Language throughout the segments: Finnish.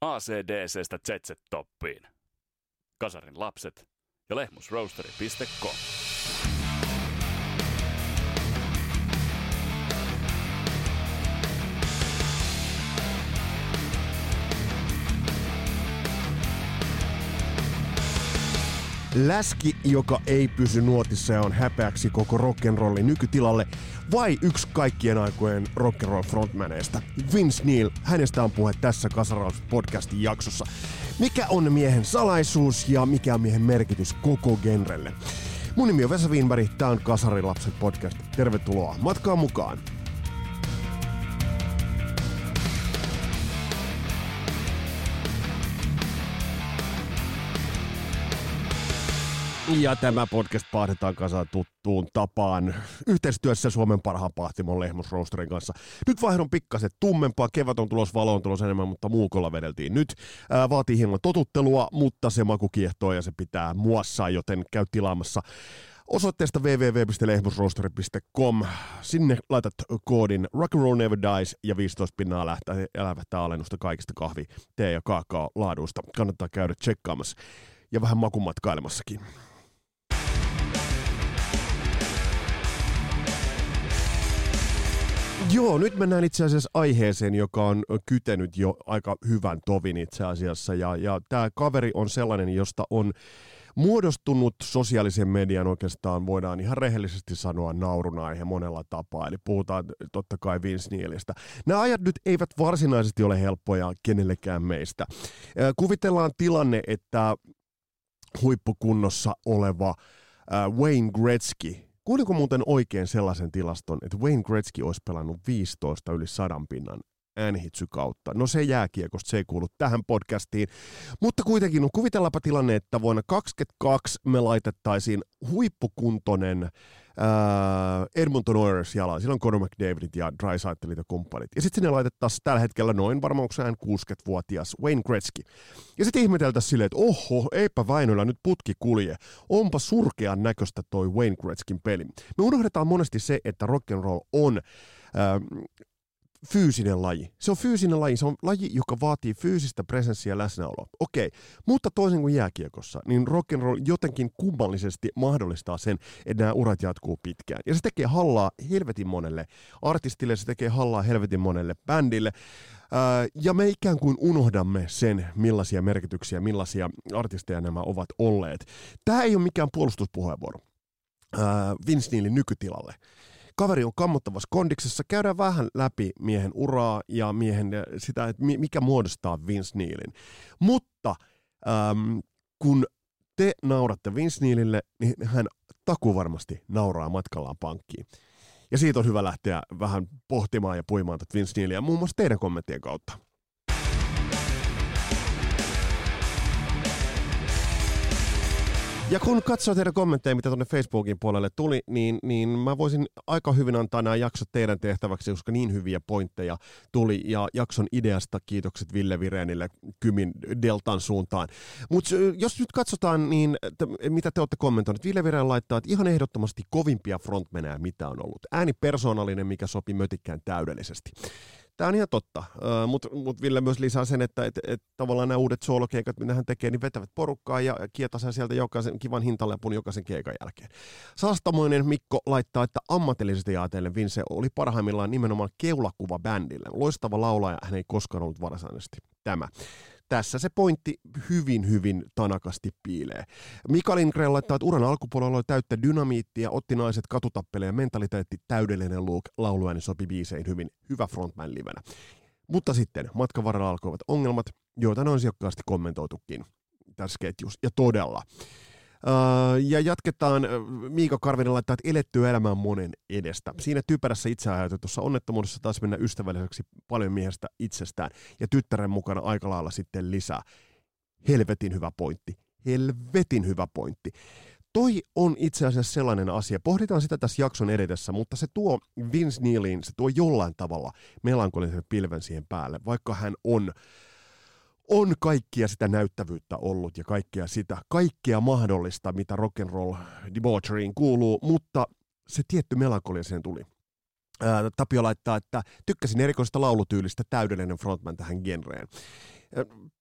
ACDCstä ZZ-toppiin. Kasarin lapset ja lehmusroasteri.com. Läski, joka ei pysy nuotissa ja on häpeäksi koko rock'n'rollin nykytilalle, vai yksi kaikkien aikojen rock'n'roll frontmaneista, Vince Neil, hänestä on puhe tässä Kasaraus podcastin jaksossa. Mikä on miehen salaisuus ja mikä on miehen merkitys koko genrelle? Mun nimi on Vesa Wienberg, tää on Kasarilapset podcast. Tervetuloa matkaan mukaan! Ja tämä podcast pahdetaan kasaan tuttuun tapaan yhteistyössä Suomen parhaan pahtimon Lehmus Roasterin kanssa. Nyt vaihdon pikkaset tummempaa, kevät on tulos, valo on tulos enemmän, mutta muukolla vedeltiin nyt. Ää, vaatii hieman totuttelua, mutta se maku kiehtoo ja se pitää muassa, joten käy tilaamassa osoitteesta www.lehmusroasteri.com. Sinne laitat koodin Rock'n'Roll Never Dies ja 15 pinnaa lähtää elävättä alennusta kaikista kahvi, tee ja kaakao laaduista. Kannattaa käydä tsekkaamassa ja vähän makumatkailemassakin. Joo, nyt mennään itse asiassa aiheeseen, joka on kytenyt jo aika hyvän tovin itse asiassa. Ja, ja tämä kaveri on sellainen, josta on muodostunut sosiaalisen median oikeastaan, voidaan ihan rehellisesti sanoa, naurun aihe monella tapaa. Eli puhutaan totta kai Vince Neilistä. Nämä ajat nyt eivät varsinaisesti ole helppoja kenellekään meistä. Kuvitellaan tilanne, että huippukunnossa oleva Wayne Gretzky Kuuliko muuten oikein sellaisen tilaston, että Wayne Gretzky olisi pelannut 15 yli sadan pinnan äänihitsy kautta. No se jääkiekosta, se ei kuulu tähän podcastiin. Mutta kuitenkin, no kuvitellaanpa tilanne, että vuonna 2022 me laitettaisiin huippukuntoinen Edmonton Oilers jalaan. Silloin Conor McDavidit ja Drysaitelit ja kumppanit. Ja sitten sinne laitettaisiin tällä hetkellä noin varmaan 60-vuotias Wayne Gretzky. Ja sitten ihmeteltäisiin silleen, että oho, eipä Väinöllä nyt putki kulje. Onpa surkean näköistä toi Wayne Gretzkin peli. Me unohdetaan monesti se, että rock'n'roll on äh, fyysinen laji. Se on fyysinen laji, se on laji, joka vaatii fyysistä presenssiä ja läsnäoloa. Okei, mutta toisin kuin jääkiekossa, niin rock'n'roll jotenkin kummallisesti mahdollistaa sen, että nämä urat jatkuu pitkään. Ja se tekee hallaa helvetin monelle artistille, se tekee hallaa helvetin monelle bändille. ja me ikään kuin unohdamme sen, millaisia merkityksiä, millaisia artisteja nämä ovat olleet. Tämä ei ole mikään puolustuspuheenvuoro. Vince Neilin nykytilalle. Kaveri on kammottavassa kondiksessa. Käydään vähän läpi miehen uraa ja miehen sitä, että mikä muodostaa Vince Neilin. Mutta äm, kun te nauratte Vince Neilille, niin hän taku varmasti nauraa matkallaan pankkiin. Ja siitä on hyvä lähteä vähän pohtimaan ja puimaan tätä Vince Neilia muun muassa teidän kommenttien kautta. Ja kun katsoo teidän kommentteja, mitä tuonne Facebookin puolelle tuli, niin, niin mä voisin aika hyvin antaa nämä jaksot teidän tehtäväksi, koska niin hyviä pointteja tuli. Ja jakson ideasta kiitokset Ville Virenille Kymin Deltan suuntaan. Mutta jos nyt katsotaan, niin t- mitä te olette kommentoineet. Ville Viren laittaa, että ihan ehdottomasti kovimpia frontmenejä, mitä on ollut. Ääni persoonallinen, mikä sopi mötikkään täydellisesti. Tämä on ihan totta, mutta mut Ville myös lisää sen, että et, et, tavallaan nämä uudet soolokeikat, mitä hän tekee, niin vetävät porukkaa ja kietasen sieltä jokaisen kivan hintalepun jokaisen keikan jälkeen. Saastamoinen Mikko laittaa, että ammatillisesti ajatellen Vince oli parhaimmillaan nimenomaan keulakuva bändille. Loistava laulaja, hän ei koskaan ollut varsinaisesti tämä tässä se pointti hyvin, hyvin tanakasti piilee. Mika Lindgren laittaa, että uran alkupuolella oli täyttä dynamiittia, otti naiset katutappeleen ja mentaliteetti täydellinen look, lauluääni sopi biiseihin hyvin, hyvä frontman livenä. Mutta sitten matkan varrella alkoivat ongelmat, joita ne on sijoikkaasti kommentoitukin tässä ketjussa. Ja todella. Uh, ja jatketaan, Miika Karvinen laittaa, että eletty elämään monen edestä. Siinä typerässä itseajatutussa onnettomuudessa taas mennä ystävälliseksi paljon miehestä itsestään ja tyttären mukana aika lailla sitten lisää. Helvetin hyvä pointti. Helvetin hyvä pointti. Toi on itse asiassa sellainen asia, pohditaan sitä tässä jakson edetessä, mutta se tuo Vince Neilin, se tuo jollain tavalla melankolisen pilven siihen päälle, vaikka hän on on kaikkia sitä näyttävyyttä ollut ja kaikkea sitä, kaikkea mahdollista, mitä rock'n'roll debaucheryin kuuluu, mutta se tietty melankolia siihen tuli. Ää, Tapio laittaa, että tykkäsin erikoisesta laulutyylistä täydellinen frontman tähän genreen.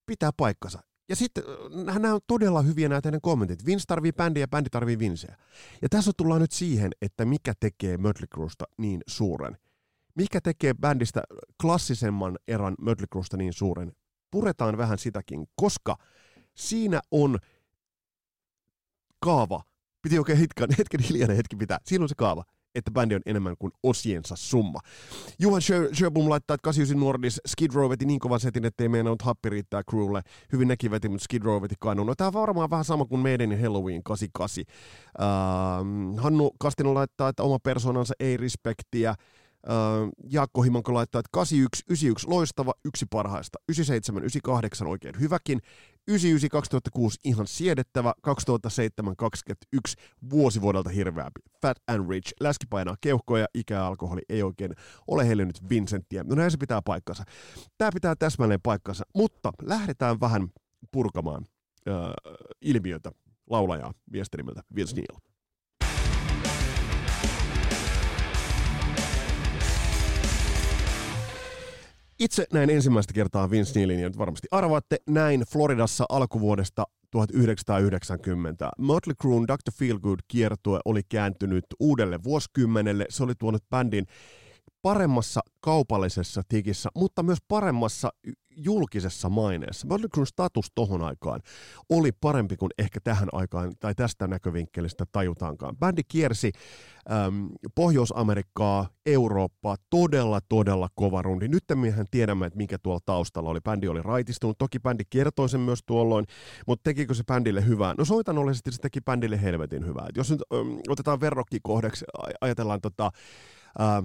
pitää paikkansa. Ja sitten nämä on todella hyviä nämä teidän kommentit. Vince tarvii bändiä ja bändi tarvii Vinceä. Ja tässä tullaan nyt siihen, että mikä tekee Mötley Cruesta niin suuren. Mikä tekee bändistä klassisemman erän Mötley Cruesta niin suuren. Puretaan vähän sitäkin, koska siinä on kaava. Piti oikein hetken, hetken hiljainen hetki pitää. Siinä on se kaava että bändi on enemmän kuin osiensa summa. Juhan Sjöblom laittaa, että 89 Nordis Skid Row veti niin kovan setin, ettei meinannut happi riittää crewlle. Hyvin nekin veti, mutta Skid Row veti kainuun. No tää on varmaan vähän sama kuin meidän Halloween 88. Uh, Hannu Kastinen laittaa, että oma persoonansa ei respektiä. Uh, Jaakko Himanko laittaa, että 81, 91 loistava, yksi parhaista, 97, 98 oikein hyväkin, 99 2006 ihan siedettävä, 2007 21 vuosi vuodelta hirveämpi. Fat and Rich, läski painaa keuhkoja, ikä alkoholi ei oikein ole heille nyt Vincenttiä. No näin se pitää paikkansa. Tämä pitää täsmälleen paikkansa, mutta lähdetään vähän purkamaan äh, ilmiötä laulajaa miesten nimeltä Vince Neil. Itse näin ensimmäistä kertaa Vince Neilin, ja nyt varmasti arvaatte, näin Floridassa alkuvuodesta 1990. Motley Crue Dr. Feelgood kiertue oli kääntynyt uudelle vuosikymmenelle. Se oli tuonut bändin paremmassa kaupallisessa tikissä, mutta myös paremmassa julkisessa maineessa. Mötley Cruen status tohon aikaan oli parempi kuin ehkä tähän aikaan tai tästä näkövinkkelistä tajutaankaan. Bändi kiersi äm, Pohjois-Amerikkaa, Eurooppaa, todella, todella kova rundi. Nyt mehän tiedämme, että mikä tuolla taustalla oli. Bändi oli raitistunut, toki bändi kertoi sen myös tuolloin, mutta tekikö se bändille hyvää? No soitanollisesti se teki bändille helvetin hyvää. Et jos nyt äm, otetaan verrokkikohdeksi, ajatellaan tota, äh,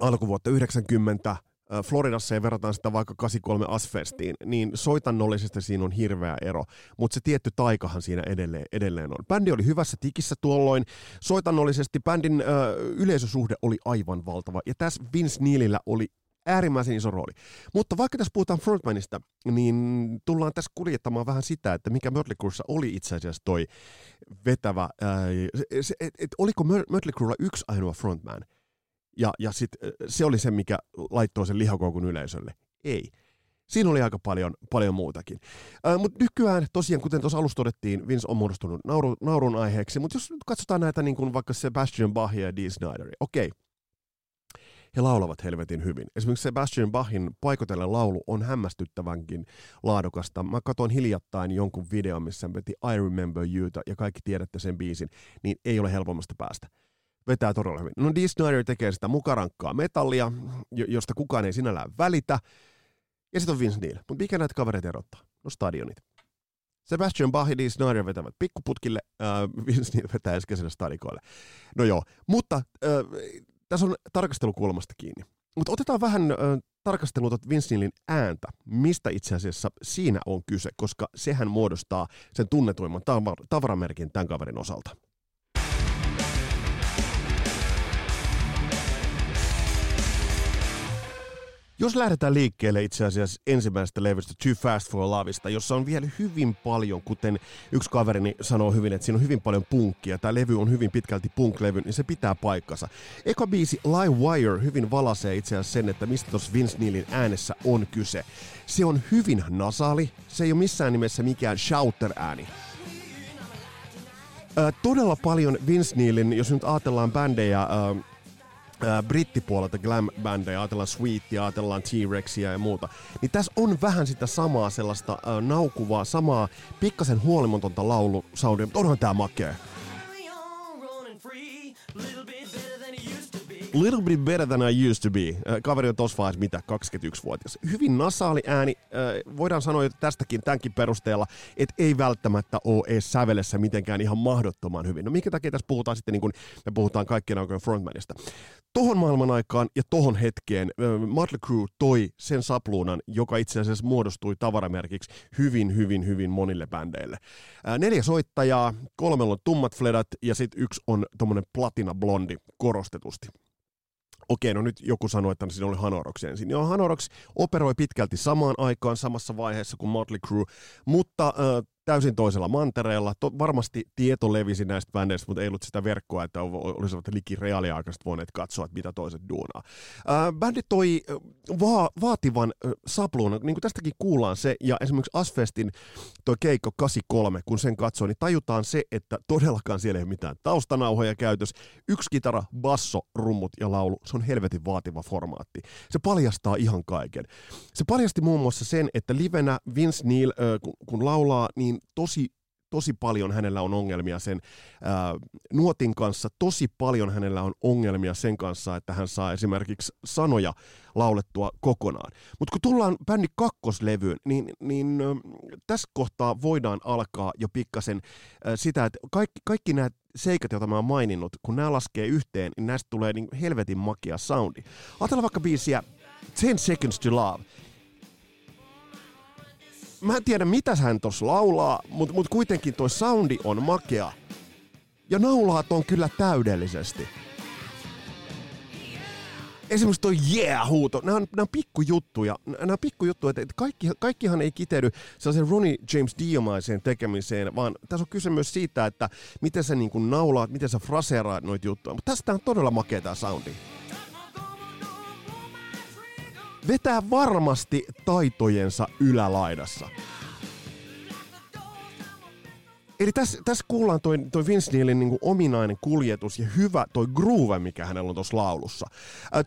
alkuvuotta 90, Floridassa ja verrataan sitä vaikka 83 Asfestiin, niin soitannollisesti siinä on hirveä ero, mutta se tietty taikahan siinä edelleen, edelleen on. Bändi oli hyvässä tikissä tuolloin, soitannollisesti bändin ö, yleisösuhde oli aivan valtava, ja tässä Vince Neilillä oli äärimmäisen iso rooli. Mutta vaikka tässä puhutaan frontmanista, niin tullaan tässä kuljettamaan vähän sitä, että mikä Mötley oli itse asiassa toi vetävä, ää, se, et, et, oliko Mötley Cruella yksi ainoa frontman – ja, ja sit, se oli se, mikä laittoi sen lihakoukun yleisölle. Ei. Siinä oli aika paljon, paljon muutakin. Mutta nykyään tosiaan, kuten tuossa alussa todettiin, Vince on muodostunut nauru, naurun aiheeksi, mutta jos katsotaan näitä niin kuin vaikka Sebastian Bachia ja Dee Snyderi, okei, he laulavat helvetin hyvin. Esimerkiksi Sebastian Bachin paikotellen laulu on hämmästyttävänkin laadukasta. Mä katsoin hiljattain jonkun videon, missä veti I Remember Youta, ja kaikki tiedätte sen biisin, niin ei ole helpommasta päästä vetää todella hyvin. No Dee Snyder tekee sitä mukarankkaa metallia, josta kukaan ei sinällään välitä. Ja sitten on Vince Neil. Mutta mikä näitä kavereita erottaa? No stadionit. Sebastian Bach ja Dee Snyder vetävät pikkuputkille, äh, Vince Neil vetää äskeiselle stadikoille. No joo, mutta äh, tässä on tarkastelukulmasta kiinni. Mutta otetaan vähän äh, tarkastelua Vince Neilin ääntä, mistä itse asiassa siinä on kyse, koska sehän muodostaa sen tunnetuimman tavaramerkin tämän kaverin osalta. Jos lähdetään liikkeelle itse asiassa ensimmäisestä levystä Too Fast for Loveista, jossa on vielä hyvin paljon, kuten yksi kaverini sanoo hyvin, että siinä on hyvin paljon punkkia, tämä levy on hyvin pitkälti punk-levy, niin se pitää paikkansa. Eka biisi Live Wire hyvin valasee itse asiassa sen, että mistä tuossa Vince Neilin äänessä on kyse. Se on hyvin nasaali, se ei ole missään nimessä mikään shouter-ääni. Todella paljon Vince Neilin, jos nyt ajatellaan bändejä, brittipuolelta glam-bändejä, ajatellaan Sweetia, ajatellaan T-Rexia ja muuta, niin tässä on vähän sitä samaa sellaista äh, naukuvaa, samaa pikkasen huolimatonta laulusoundia, mutta onhan tää makea. Little bit better than I used to be. Kaveri on tossa vaiheessa mitä, 21-vuotias. Hyvin nasaali ääni. Voidaan sanoa että tästäkin, tämänkin perusteella, että ei välttämättä ole edes sävelessä mitenkään ihan mahdottoman hyvin. No minkä takia tässä puhutaan sitten, niin kun me puhutaan kaikkien aikojen frontmanista. Tohon maailman aikaan ja tohon hetkeen Motley Crue toi sen sapluunan, joka itse asiassa muodostui tavaramerkiksi hyvin, hyvin, hyvin monille bändeille. Neljä soittajaa, kolmella on tummat fledat ja sitten yksi on tommonen platina blondi korostetusti okei, no nyt joku sanoi, että siinä oli Hanorox ensin. Joo, Hanorox operoi pitkälti samaan aikaan, samassa vaiheessa kuin Motley Crue, mutta äh, täysin toisella mantereella. To, varmasti tieto levisi näistä bändeistä, mutta ei ollut sitä verkkoa, että olisivat liki reaaliaikaisesti voineet katsoa, että mitä toiset duunaa. Ää, bändi toi va- vaativan sapluun, niin kuin tästäkin kuullaan se, ja esimerkiksi Asfestin toi keikko 83, kun sen katsoo, niin tajutaan se, että todellakaan siellä ei ole mitään taustanauhoja käytös. Yksi kitara, basso, rummut ja laulu, se on helvetin vaativa formaatti. Se paljastaa ihan kaiken. Se paljasti muun muassa sen, että livenä Vince Neil, kun laulaa, niin tosi tosi paljon hänellä on ongelmia sen ää, nuotin kanssa, tosi paljon hänellä on ongelmia sen kanssa, että hän saa esimerkiksi sanoja laulettua kokonaan. Mutta kun tullaan bändin kakkoslevyyn, niin, niin ä, tässä kohtaa voidaan alkaa jo pikkasen ä, sitä, että kaikki, kaikki nämä seikat, joita mä oon maininnut, kun nämä laskee yhteen, niin näistä tulee niin helvetin makia soundi. Ajatellaan vaikka biisiä 10 Seconds to Love mä en tiedä mitä hän tuossa laulaa, mutta mut kuitenkin toi soundi on makea. Ja naulaat on kyllä täydellisesti. Esimerkiksi toi yeah-huuto, nämä on, nämä on pikkujuttuja, nämä on pikkujuttuja, että kaikki, kaikkihan ei kiteydy sellaisen Ronnie James Dio-maiseen tekemiseen, vaan tässä on kyse myös siitä, että miten sä niin kuin naulaat, miten sä fraseeraat noita juttuja. Mutta tästä on todella makea tämä soundi vetää varmasti taitojensa ylälaidassa. Eli tässä, tässä kuullaan toi, toi Vince Neilin niin ominainen kuljetus ja hyvä toi groove, mikä hänellä on tuossa laulussa.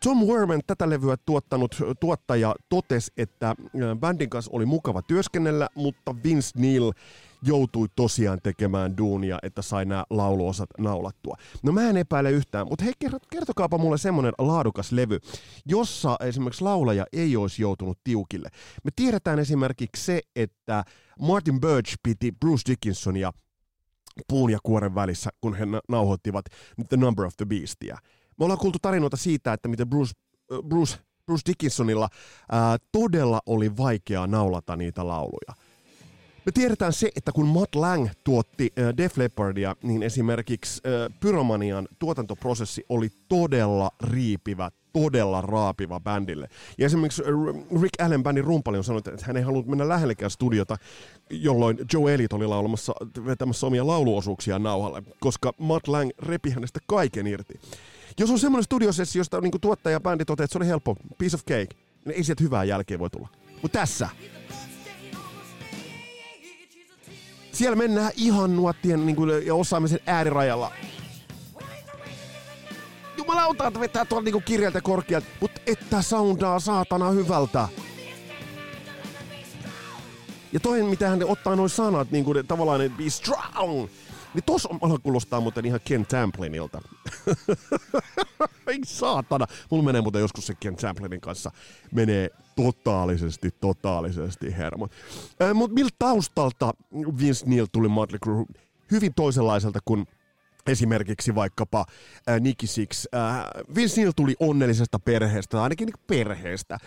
Tom Werman, tätä levyä tuottanut tuottaja, totesi, että bändin kanssa oli mukava työskennellä, mutta Vince Neil joutui tosiaan tekemään duunia, että sai nämä lauluosat naulattua. No mä en epäile yhtään, mutta hei kertokaapa mulle semmonen laadukas levy, jossa esimerkiksi laulaja ei olisi joutunut tiukille. Me tiedetään esimerkiksi se, että Martin Birch piti Bruce Dickinsonia puun ja kuoren välissä, kun he nauhoittivat The Number of the Beastia. Me ollaan kuultu tarinoita siitä, että miten Bruce, Bruce, Bruce Dickinsonilla ää, todella oli vaikeaa naulata niitä lauluja. Me tiedetään se, että kun Matt Lang tuotti äh, Def Leppardia, niin esimerkiksi äh, Pyromanian tuotantoprosessi oli todella riipivä, todella raapiva bändille. Ja esimerkiksi Rick Allen bändin rumpali on sanonut, että hän ei halunnut mennä lähellekään studiota, jolloin Joe Elliot oli laulamassa, vetämässä omia lauluosuuksia nauhalle, koska Matt Lang repi hänestä kaiken irti. Jos on semmoinen studiosessi, josta niin tuottaja ja bändi toteaa, että se oli helppo, piece of cake, niin ei sieltä hyvää jälkeen voi tulla. Mutta tässä Siellä mennään ihan nuottien niin kuin, ja osaamisen äärirajalla. Jumalauta, että vetää tuolla niin kirjalta korkealta, mutta että soundaa saatana hyvältä. Ja toinen, mitä hän ottaa noin sanat, niin kuin tavallaan be strong, niin tos on, kuulostaa muuten ihan Ken Tamplinilta. Ei saatana. Mulla menee muuten joskus se Ken Tamplinin kanssa. Menee totaalisesti, totaalisesti hermot. Äh, Mutta miltä taustalta Vince Neil tuli Motley Crue? Hyvin toisenlaiselta kuin esimerkiksi vaikkapa äh, Nicky Six. Äh, Vince Neil tuli onnellisesta perheestä, ainakin niin perheestä. Äh,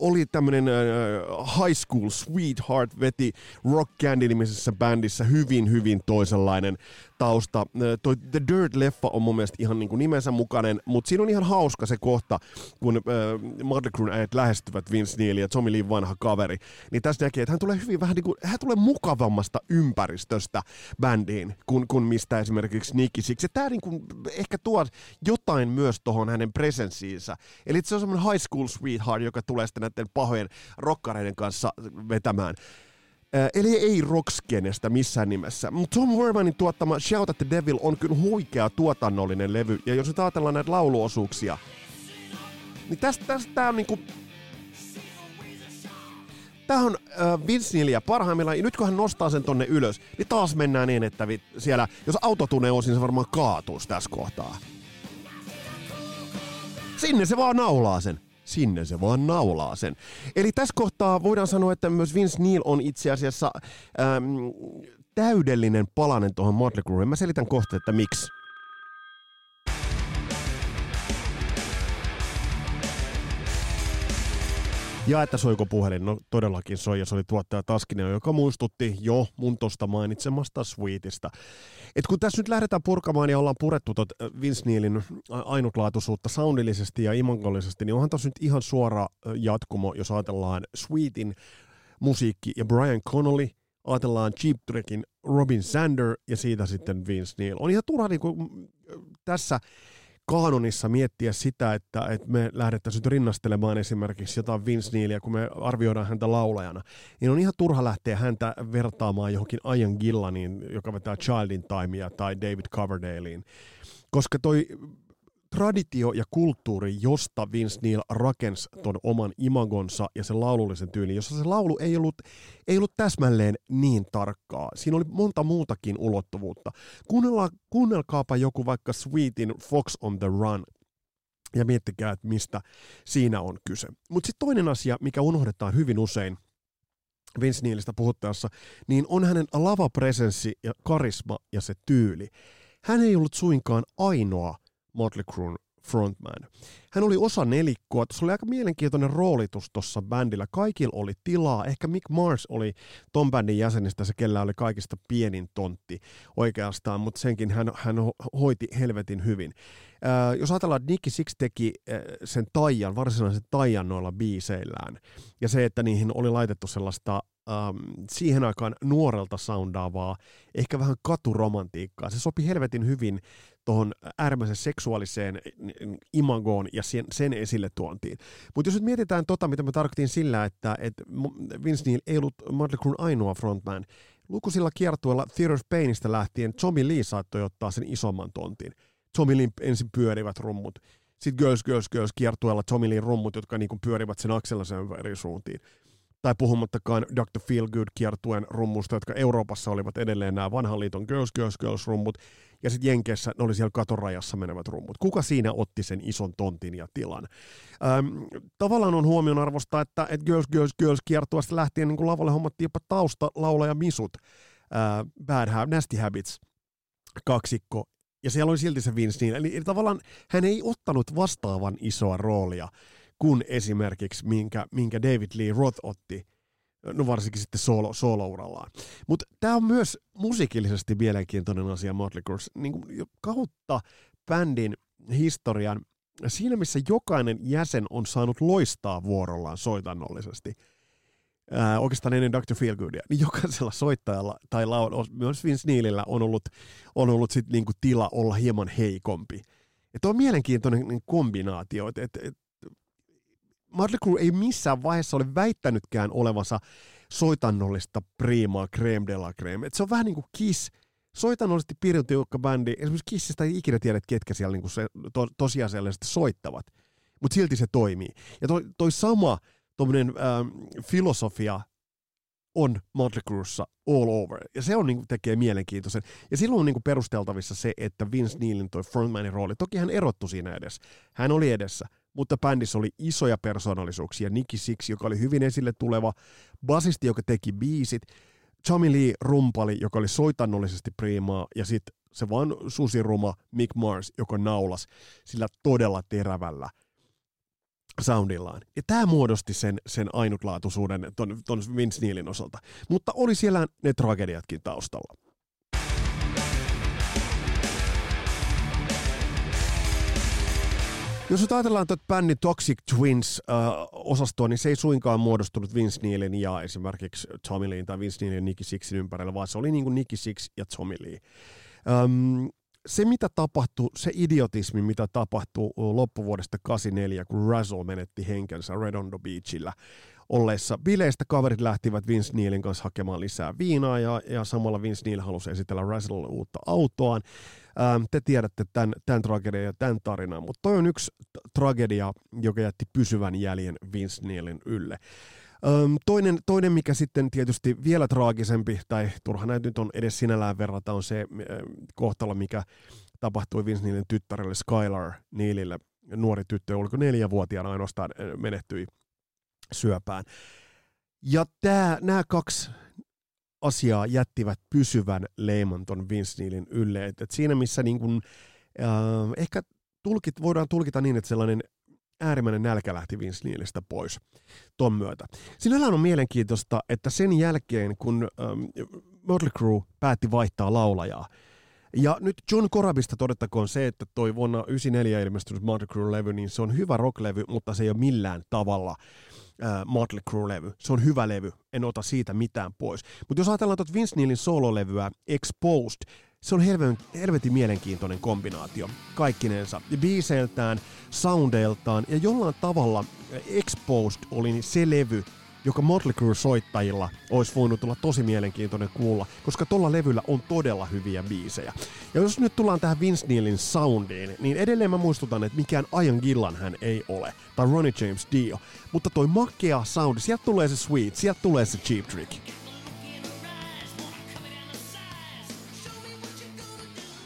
oli tämmöinen äh, high school sweetheart, veti Rock Candy-nimisessä bändissä hyvin, hyvin toisenlainen tausta. Toi The Dirt-leffa on mun mielestä ihan niin kuin nimensä mukainen, mutta siinä on ihan hauska se kohta, kun äh, Motley äijät lähestyvät Vince Neil ja Tommy Lee vanha kaveri. Niin tässä näkee, että hän tulee hyvin vähän niin kuin, hän tulee mukavammasta ympäristöstä bändiin, kuin, kuin mistä esimerkiksi Nicky. Ja tämä niin kuin ehkä tuo jotain myös tuohon hänen presenssiinsä. Eli se on semmoinen high school sweetheart, joka tulee sitten näiden pahojen rokkareiden kanssa vetämään. Eli ei rockskenestä missään nimessä. Mutta Tom Wermanin tuottama Shout at the Devil on kyllä huikea tuotannollinen levy. Ja jos nyt ajatellaan näitä lauluosuuksia, niin tästä, tästä tää on niinku... Tää on äh, Vince Neilia parhaimmillaan. Ja nyt kun hän nostaa sen tonne ylös, niin taas mennään niin, että vi, siellä, jos autotune on, niin se varmaan kaatuisi tässä kohtaa. Sinne se vaan naulaa sen sinne se vaan naulaa sen. Eli tässä kohtaa voidaan sanoa, että myös Vince Neil on itse asiassa äm, täydellinen palanen tuohon Motley Crueen. Mä selitän kohta, että miksi. Ja että soiko puhelin, no todellakin soi, ja se oli tuottaja Taskinen, joka muistutti jo mun tosta mainitsemasta Sweetista. Et kun tässä nyt lähdetään purkamaan ja ollaan purettu tot Vince Neilin ainutlaatuisuutta soundillisesti ja imangollisesti, niin onhan tässä nyt ihan suora jatkumo, jos ajatellaan Sweetin musiikki ja Brian Connolly, ajatellaan Cheap Trickin Robin Sander ja siitä sitten Vince Neil. On ihan turha niin kuin, tässä kaanonissa miettiä sitä, että, että me lähdettäisiin rinnastelemaan esimerkiksi jotain Vince Neilia, kun me arvioidaan häntä laulajana, niin on ihan turha lähteä häntä vertaamaan johonkin Ian Gillaniin, joka vetää Childin Timea, tai David Coverdalein, koska toi traditio ja kulttuuri, josta Vince Neil rakensi ton oman imagonsa ja sen laulullisen tyylin, jossa se laulu ei ollut, ei ollut täsmälleen niin tarkkaa. Siinä oli monta muutakin ulottuvuutta. Kuunnelkaapa joku vaikka Sweetin Fox on the Run ja miettikää, että mistä siinä on kyse. Mutta sitten toinen asia, mikä unohdetaan hyvin usein, Vince Neilistä puhuttaessa, niin on hänen lavapresenssi ja karisma ja se tyyli. Hän ei ollut suinkaan ainoa Motley Cruen frontman. Hän oli osa nelikkoa. Se oli aika mielenkiintoinen roolitus tuossa bändillä. Kaikilla oli tilaa. Ehkä Mick Mars oli ton bändin jäsenistä se, kellä oli kaikista pienin tontti oikeastaan, mutta senkin hän, hän hoiti helvetin hyvin. Äh, jos ajatellaan, että Nicky Six teki äh, sen taian, varsinaisen taian noilla biiseillään, ja se, että niihin oli laitettu sellaista ähm, siihen aikaan nuorelta soundaavaa, ehkä vähän katuromantiikkaa. Se sopi helvetin hyvin tuohon äärimmäisen seksuaaliseen imagoon ja sen, sen esille tuontiin. Mutta jos nyt mietitään tota, mitä me tarkoitin sillä, että, että Vince Neil ei ollut Motley Cruen ainoa frontman, lukuisilla kiertueella Theater of Painista lähtien Tommy Lee saattoi ottaa sen isomman tontin. Tommy Lee ensin pyörivät rummut. Sitten Girls, Girls, Girls kiertueella Tommy Lee rummut, jotka niinku pyörivät sen aksellaisen eri suuntiin tai puhumattakaan Dr. Feelgood kiertuen rummusta, jotka Euroopassa olivat edelleen nämä vanhan liiton Girls, Girls, Girls rummut, ja sitten Jenkeissä ne oli siellä katorajassa menevät rummut. Kuka siinä otti sen ison tontin ja tilan? Öm, tavallaan on huomion arvosta, että, että Girls, Girls, Girls kiertueesta lähtien niin lavalle hommattiin jopa tausta, laulaja misut, äh, Bad Nasty Habits, kaksikko, ja siellä oli silti se Vince Neil. Eli, eli tavallaan hän ei ottanut vastaavan isoa roolia kuin esimerkiksi minkä, minkä David Lee Roth otti, no varsinkin sitten solo, solo-urallaan. Mutta tämä on myös musiikillisesti mielenkiintoinen asia Motley Crue, niin kautta bändin historian, siinä missä jokainen jäsen on saanut loistaa vuorollaan soitannollisesti, ää, oikeastaan ennen Dr. Feelgoodia, niin jokaisella soittajalla tai laul, myös Vince Neilillä on ollut, on ollut sit niinku tila olla hieman heikompi. Tuo on mielenkiintoinen niin kombinaatio, että et, et Motley Crue ei missään vaiheessa ole väittänytkään olevansa soitannollista priimaa creme de la creme. Et se on vähän niin kuin Kiss, soitannollisesti piirretty bändi, esimerkiksi Kissistä ei ikinä tiedä, ketkä siellä niin kuin se, to, tosiasiallisesti soittavat, mutta silti se toimii. Ja toi, toi sama tuommoinen ähm, filosofia on Motley Cruessa all over. Ja se on, niin kuin, tekee mielenkiintoisen. Ja silloin on niin kuin, perusteltavissa se, että Vince Neilin toi frontmanin rooli, toki hän erottu siinä edessä. Hän oli edessä, mutta bändissä oli isoja persoonallisuuksia. Nicky Six, joka oli hyvin esille tuleva, basisti, joka teki biisit, Tommy Lee rumpali, joka oli soitannollisesti priimaa, ja sitten se vaan susiruma Mick Mars, joka naulas sillä todella terävällä soundillaan. Ja tämä muodosti sen, sen ainutlaatuisuuden ton, ton Vince Neilin osalta. Mutta oli siellä ne tragediatkin taustalla. Jos nyt ajatellaan tätä bändin Toxic Twins-osastoa, niin se ei suinkaan muodostunut Vince Neilin ja esimerkiksi Tommy Leen tai Vince Neilin ja Nicky Sixin ympärillä, vaan se oli niin kuin Nicky Six ja Tommy Lee. Um, se, mitä tapahtui, se idiotismi, mitä tapahtui loppuvuodesta 84, kun Razzle menetti henkensä Redondo Beachillä, olleessa bileistä kaverit lähtivät Vince Neilin kanssa hakemaan lisää viinaa ja, ja samalla Vince Neil halusi esitellä Razzlelle uutta autoaan. Ähm, te tiedätte tämän, tämän tragedian ja tämän tarinan, mutta toi on yksi tragedia, joka jätti pysyvän jäljen Vince Neilin ylle. Ähm, toinen, toinen, mikä sitten tietysti vielä traagisempi, tai turha näitä nyt on edes sinällään verrata, on se äh, kohtalo, mikä tapahtui Vince Neilin tyttärelle Skylar Neilille. Nuori tyttö, oliko neljävuotiaana ainoastaan, äh, menehtyi syöpään. Ja nämä kaksi asiaa jättivät pysyvän leiman ton Vince Neilin ylle. Et, et siinä missä niin kun, äh, ehkä tulkit, voidaan tulkita niin, että sellainen äärimmäinen nälkä lähti Vince Neilistä pois ton myötä. Sinällään on mielenkiintoista, että sen jälkeen, kun ähm, Motley Crue päätti vaihtaa laulajaa, ja nyt John Corabista todettakoon se, että toi vuonna 1994 ilmestynyt Motley Crue-levy, niin se on hyvä rocklevy, mutta se ei ole millään tavalla Motley Crue-levy. Se on hyvä levy, en ota siitä mitään pois. Mutta jos ajatellaan tuota Vince Neilin sololevyä Exposed, se on helvetin, helvetin mielenkiintoinen kombinaatio kaikkinensa. Biiseiltään, soundeiltaan ja jollain tavalla Exposed oli se levy, joka Motley Crue-soittajilla olisi voinut olla tosi mielenkiintoinen kuulla, koska tuolla levyllä on todella hyviä biisejä. Ja jos nyt tullaan tähän Vince Neilin soundiin, niin edelleen mä muistutan, että mikään Ian Gillan hän ei ole, tai Ronnie James Dio, mutta toi makea soundi, sieltä tulee se sweet, sieltä tulee se cheap trick.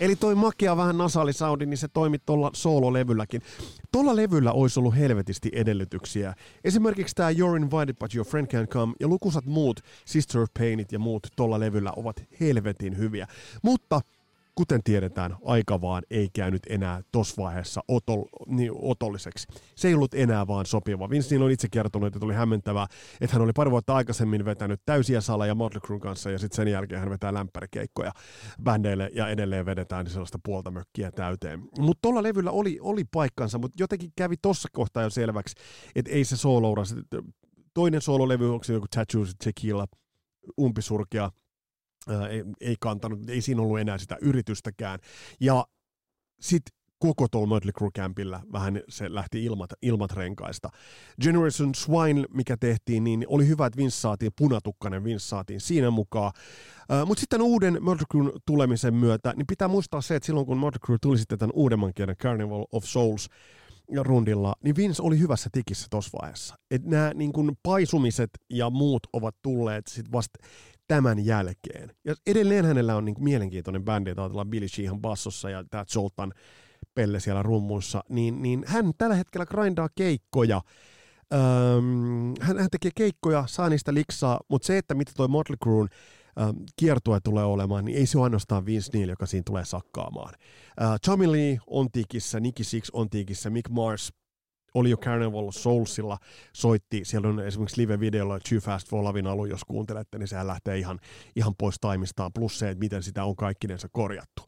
Eli toi makea vähän nasaalisoundi, niin se toimi tuolla soololevylläkin. Tuolla levyllä olisi ollut helvetisti edellytyksiä. Esimerkiksi tämä You're Invited But Your Friend Can't Come ja lukuisat muut Sister of Painit ja muut tuolla levyllä ovat helvetin hyviä. Mutta kuten tiedetään, aika vaan ei käynyt enää tuossa vaiheessa otol, niin, otolliseksi. Se ei ollut enää vaan sopiva. Vince Neil on itse kertonut, että tuli hämmentävää, että hän oli pari vuotta aikaisemmin vetänyt täysiä saleja Motley Crue kanssa ja sitten sen jälkeen hän vetää lämpärikeikkoja bändeille ja edelleen vedetään niin sellaista puolta mökkiä täyteen. Mutta tuolla levyllä oli, oli paikkansa, mutta jotenkin kävi tuossa kohtaa jo selväksi, että ei se sooloura, toinen soololevy, onko se joku Tattoos Tequila, umpisurkea, ei, ei kantanut, ei siinä ollut enää sitä yritystäkään. Ja sitten koko tuolla Mötley Crue Campilla vähän se lähti ilmat, ilmat renkaista. Generation Swine, mikä tehtiin, niin oli hyvä, että Vince saatiin, punatukkainen Vince saatiin siinä mukaan. Mutta sitten uuden Mötley Crue tulemisen myötä, niin pitää muistaa se, että silloin kun Mötley Crue tuli sitten tämän uudemman kielen Carnival of Souls, rundilla, niin Vince oli hyvässä tikissä tuossa vaiheessa. Että nämä niin paisumiset ja muut ovat tulleet sit vasta tämän jälkeen. Ja edelleen hänellä on niin kuin mielenkiintoinen bändi, että ajatellaan Billy Sheehan bassossa ja tämä Zoltan Pelle siellä rummuissa, niin, niin hän tällä hetkellä grindaa keikkoja. Öm, hän, hän tekee keikkoja, saa niistä liksaa, mutta se, että mitä toi Motley Crue kiertue tulee olemaan, niin ei se ole ainoastaan Vince Neil, joka siinä tulee sakkaamaan. Uh, Tommy Lee on tikissä, Nicky Six on tikissä, Mick Mars oli jo Carnival Soulsilla, soitti, siellä on esimerkiksi live-videolla Too Fast for Lavin alu, jos kuuntelette, niin sehän lähtee ihan, ihan pois taimistaan, plus se, että miten sitä on kaikkinensa korjattu.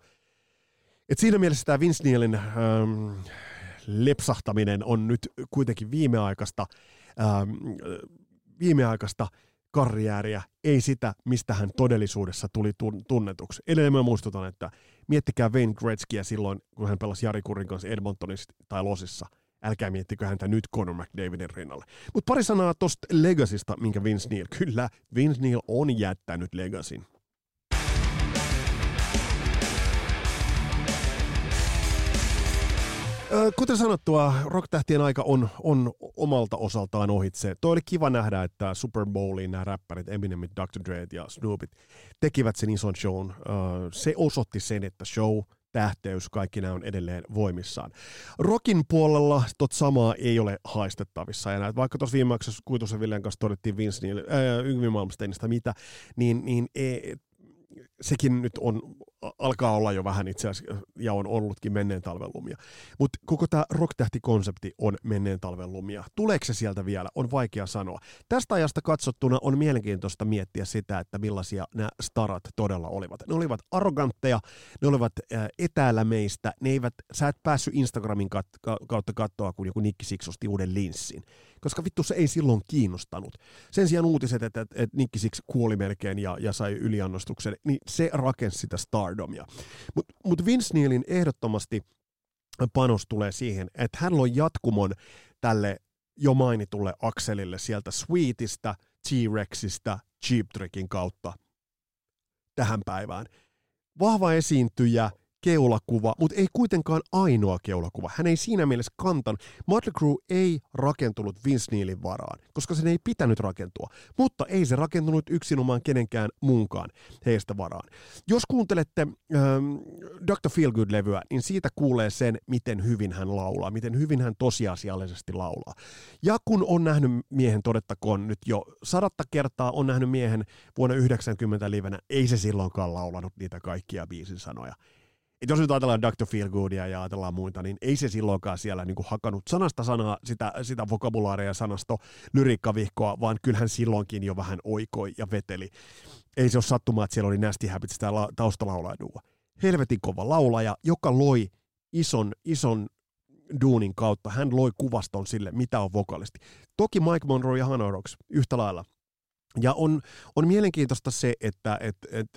Et siinä mielessä tämä Vince Neilin ähm, lepsahtaminen on nyt kuitenkin viimeaikaista, ähm, viimeaikaista karriääriä, ei sitä, mistä hän todellisuudessa tuli tunnetuksi. Edelleen mä muistutan, että miettikää Wayne Gretzkyä silloin, kun hän pelasi Jari Kurin kanssa Edmontonissa tai Losissa – älkää miettikö häntä nyt Conor McDavidin rinnalle. Mutta pari sanaa tosta Legacysta, minkä Vince Neil. Kyllä, Vince Neil on jättänyt Legacyn. Kuten sanottua, rocktähtien aika on, on omalta osaltaan ohitse. Toi oli kiva nähdä, että Super Bowliin nämä räppärit, Eminemit, Dr. Dre ja Snoopit tekivät sen ison shown. Se osoitti sen, että show tähteys, kaikki nämä on edelleen voimissaan. Rokin puolella tot samaa ei ole haistettavissa näet, vaikka tuossa viimeksi Kuitusen Villen kanssa todettiin Vince Neil, äh, mitä, niin, niin e, sekin nyt on alkaa olla jo vähän itse asiassa, ja on ollutkin menneen talven lumia. Mutta koko tämä rocktähti-konsepti on menneen talven lumia. Tuleeko se sieltä vielä? On vaikea sanoa. Tästä ajasta katsottuna on mielenkiintoista miettiä sitä, että millaisia nämä starat todella olivat. Ne olivat arrogantteja, ne olivat etäällä meistä, ne eivät, sä et päässyt Instagramin kautta katsoa, kun joku Nikki Six osti uuden linssin koska vittu se ei silloin kiinnostanut. Sen sijaan uutiset, että, että, että Nicky Six kuoli melkein ja, ja sai yliannostuksen, niin se rakensi sitä stardomia. Mutta mut Vince Neilin ehdottomasti panos tulee siihen, että hän loi jatkumon tälle jo mainitulle akselille sieltä Sweetistä, T-Rexistä, Cheap Trickin kautta tähän päivään. Vahva esiintyjä, keulakuva, mutta ei kuitenkaan ainoa keulakuva. Hän ei siinä mielessä kantanut. Motley Crue ei rakentunut Vince Neilin varaan, koska sen ei pitänyt rakentua. Mutta ei se rakentunut yksinomaan kenenkään muunkaan heistä varaan. Jos kuuntelette ähm, Dr. Feelgood-levyä, niin siitä kuulee sen, miten hyvin hän laulaa, miten hyvin hän tosiasiallisesti laulaa. Ja kun on nähnyt miehen, todettakoon nyt jo sadatta kertaa, on nähnyt miehen vuonna 90 livenä, ei se silloinkaan laulanut niitä kaikkia biisin sanoja et jos nyt ajatellaan Dr. Feelgoodia ja ajatellaan muita, niin ei se silloinkaan siellä niin kuin hakannut sanasta sanaa sitä, sitä vokabulaaria sanasto lyriikkavihkoa, vaan kyllähän silloinkin jo vähän oikoi ja veteli. Ei se ole sattumaa, että siellä oli Nasty Habits tämä taustalaulaja Helvetin kova laulaja, joka loi ison, ison duunin kautta hän loi kuvaston sille, mitä on vokalisti. Toki Mike Monroe ja Hanoi Rocks yhtä lailla. Ja on, on mielenkiintoista se, että et, et,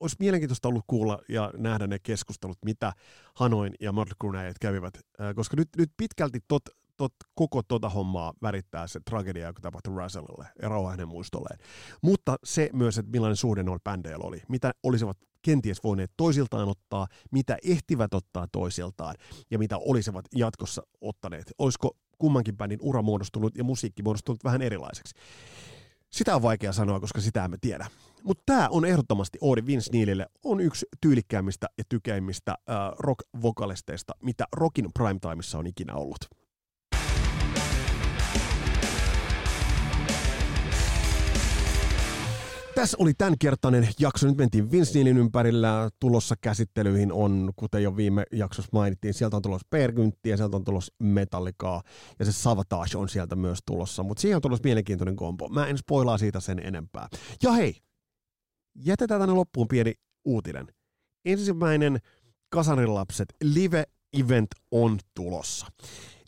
olisi mielenkiintoista ollut kuulla ja nähdä ne keskustelut, mitä Hanoin ja Mötley Crue kävivät, koska nyt, nyt pitkälti tot, tot, koko tota hommaa värittää se tragedia, joka tapahtui Russellille ja rauha hänen muistolleen. Mutta se myös, että millainen suhde noilla bändeillä oli, mitä olisivat kenties voineet toisiltaan ottaa, mitä ehtivät ottaa toisiltaan ja mitä olisivat jatkossa ottaneet. Olisiko kummankin bändin ura muodostunut ja musiikki muodostunut vähän erilaiseksi. Sitä on vaikea sanoa, koska sitä emme tiedä. Mutta tämä on ehdottomasti Oodi Vince Neilille on yksi tyylikkäämmistä ja tykeimmistä äh, rock-vokalisteista, mitä rockin primetimeissa on ikinä ollut. Tässä oli tämänkertainen jakso. Nyt mentiin Vince Neilin ympärillä. Tulossa käsittelyihin on, kuten jo viime jaksossa mainittiin, sieltä on tulossa Pergynttiä, sieltä on tulossa Metallicaa ja se Savatage on sieltä myös tulossa. Mutta siihen on tulossa mielenkiintoinen kompo. Mä en spoilaa siitä sen enempää. Ja hei, jätetään tänne loppuun pieni uutinen. Ensimmäinen Kasarilapset live-event on tulossa.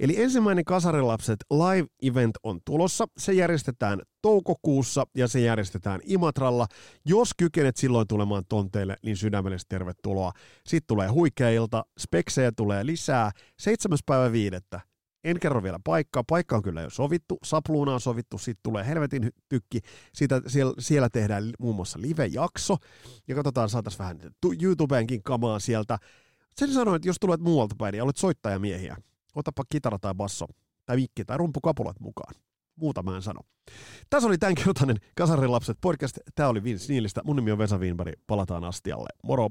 Eli ensimmäinen Kasarilapset live-event on tulossa. Se järjestetään toukokuussa ja se järjestetään Imatralla. Jos kykenet silloin tulemaan tonteille, niin sydämellisesti tervetuloa. Sitten tulee huikeilta, speksejä tulee lisää. 7. päivä viidettä. En kerro vielä paikkaa. Paikka on kyllä jo sovittu. Sapluuna on sovittu. Sitten tulee helvetin tykki. Siitä, siellä, siellä tehdään muun muassa live-jakso. Ja katsotaan, saataisiin vähän YouTubeenkin kamaa sieltä. Sen sanoin, että jos tulet muualta päin ja olet soittajamiehiä, otapa kitara tai basso tai mikki tai rumpukapulat mukaan. Muuta mä en sano. Tässä oli tämänkertainen Kasarin lapset podcast. Tämä oli Vince Niilistä. Mun nimi on Vesa Wienberg. Palataan astialle. Moro!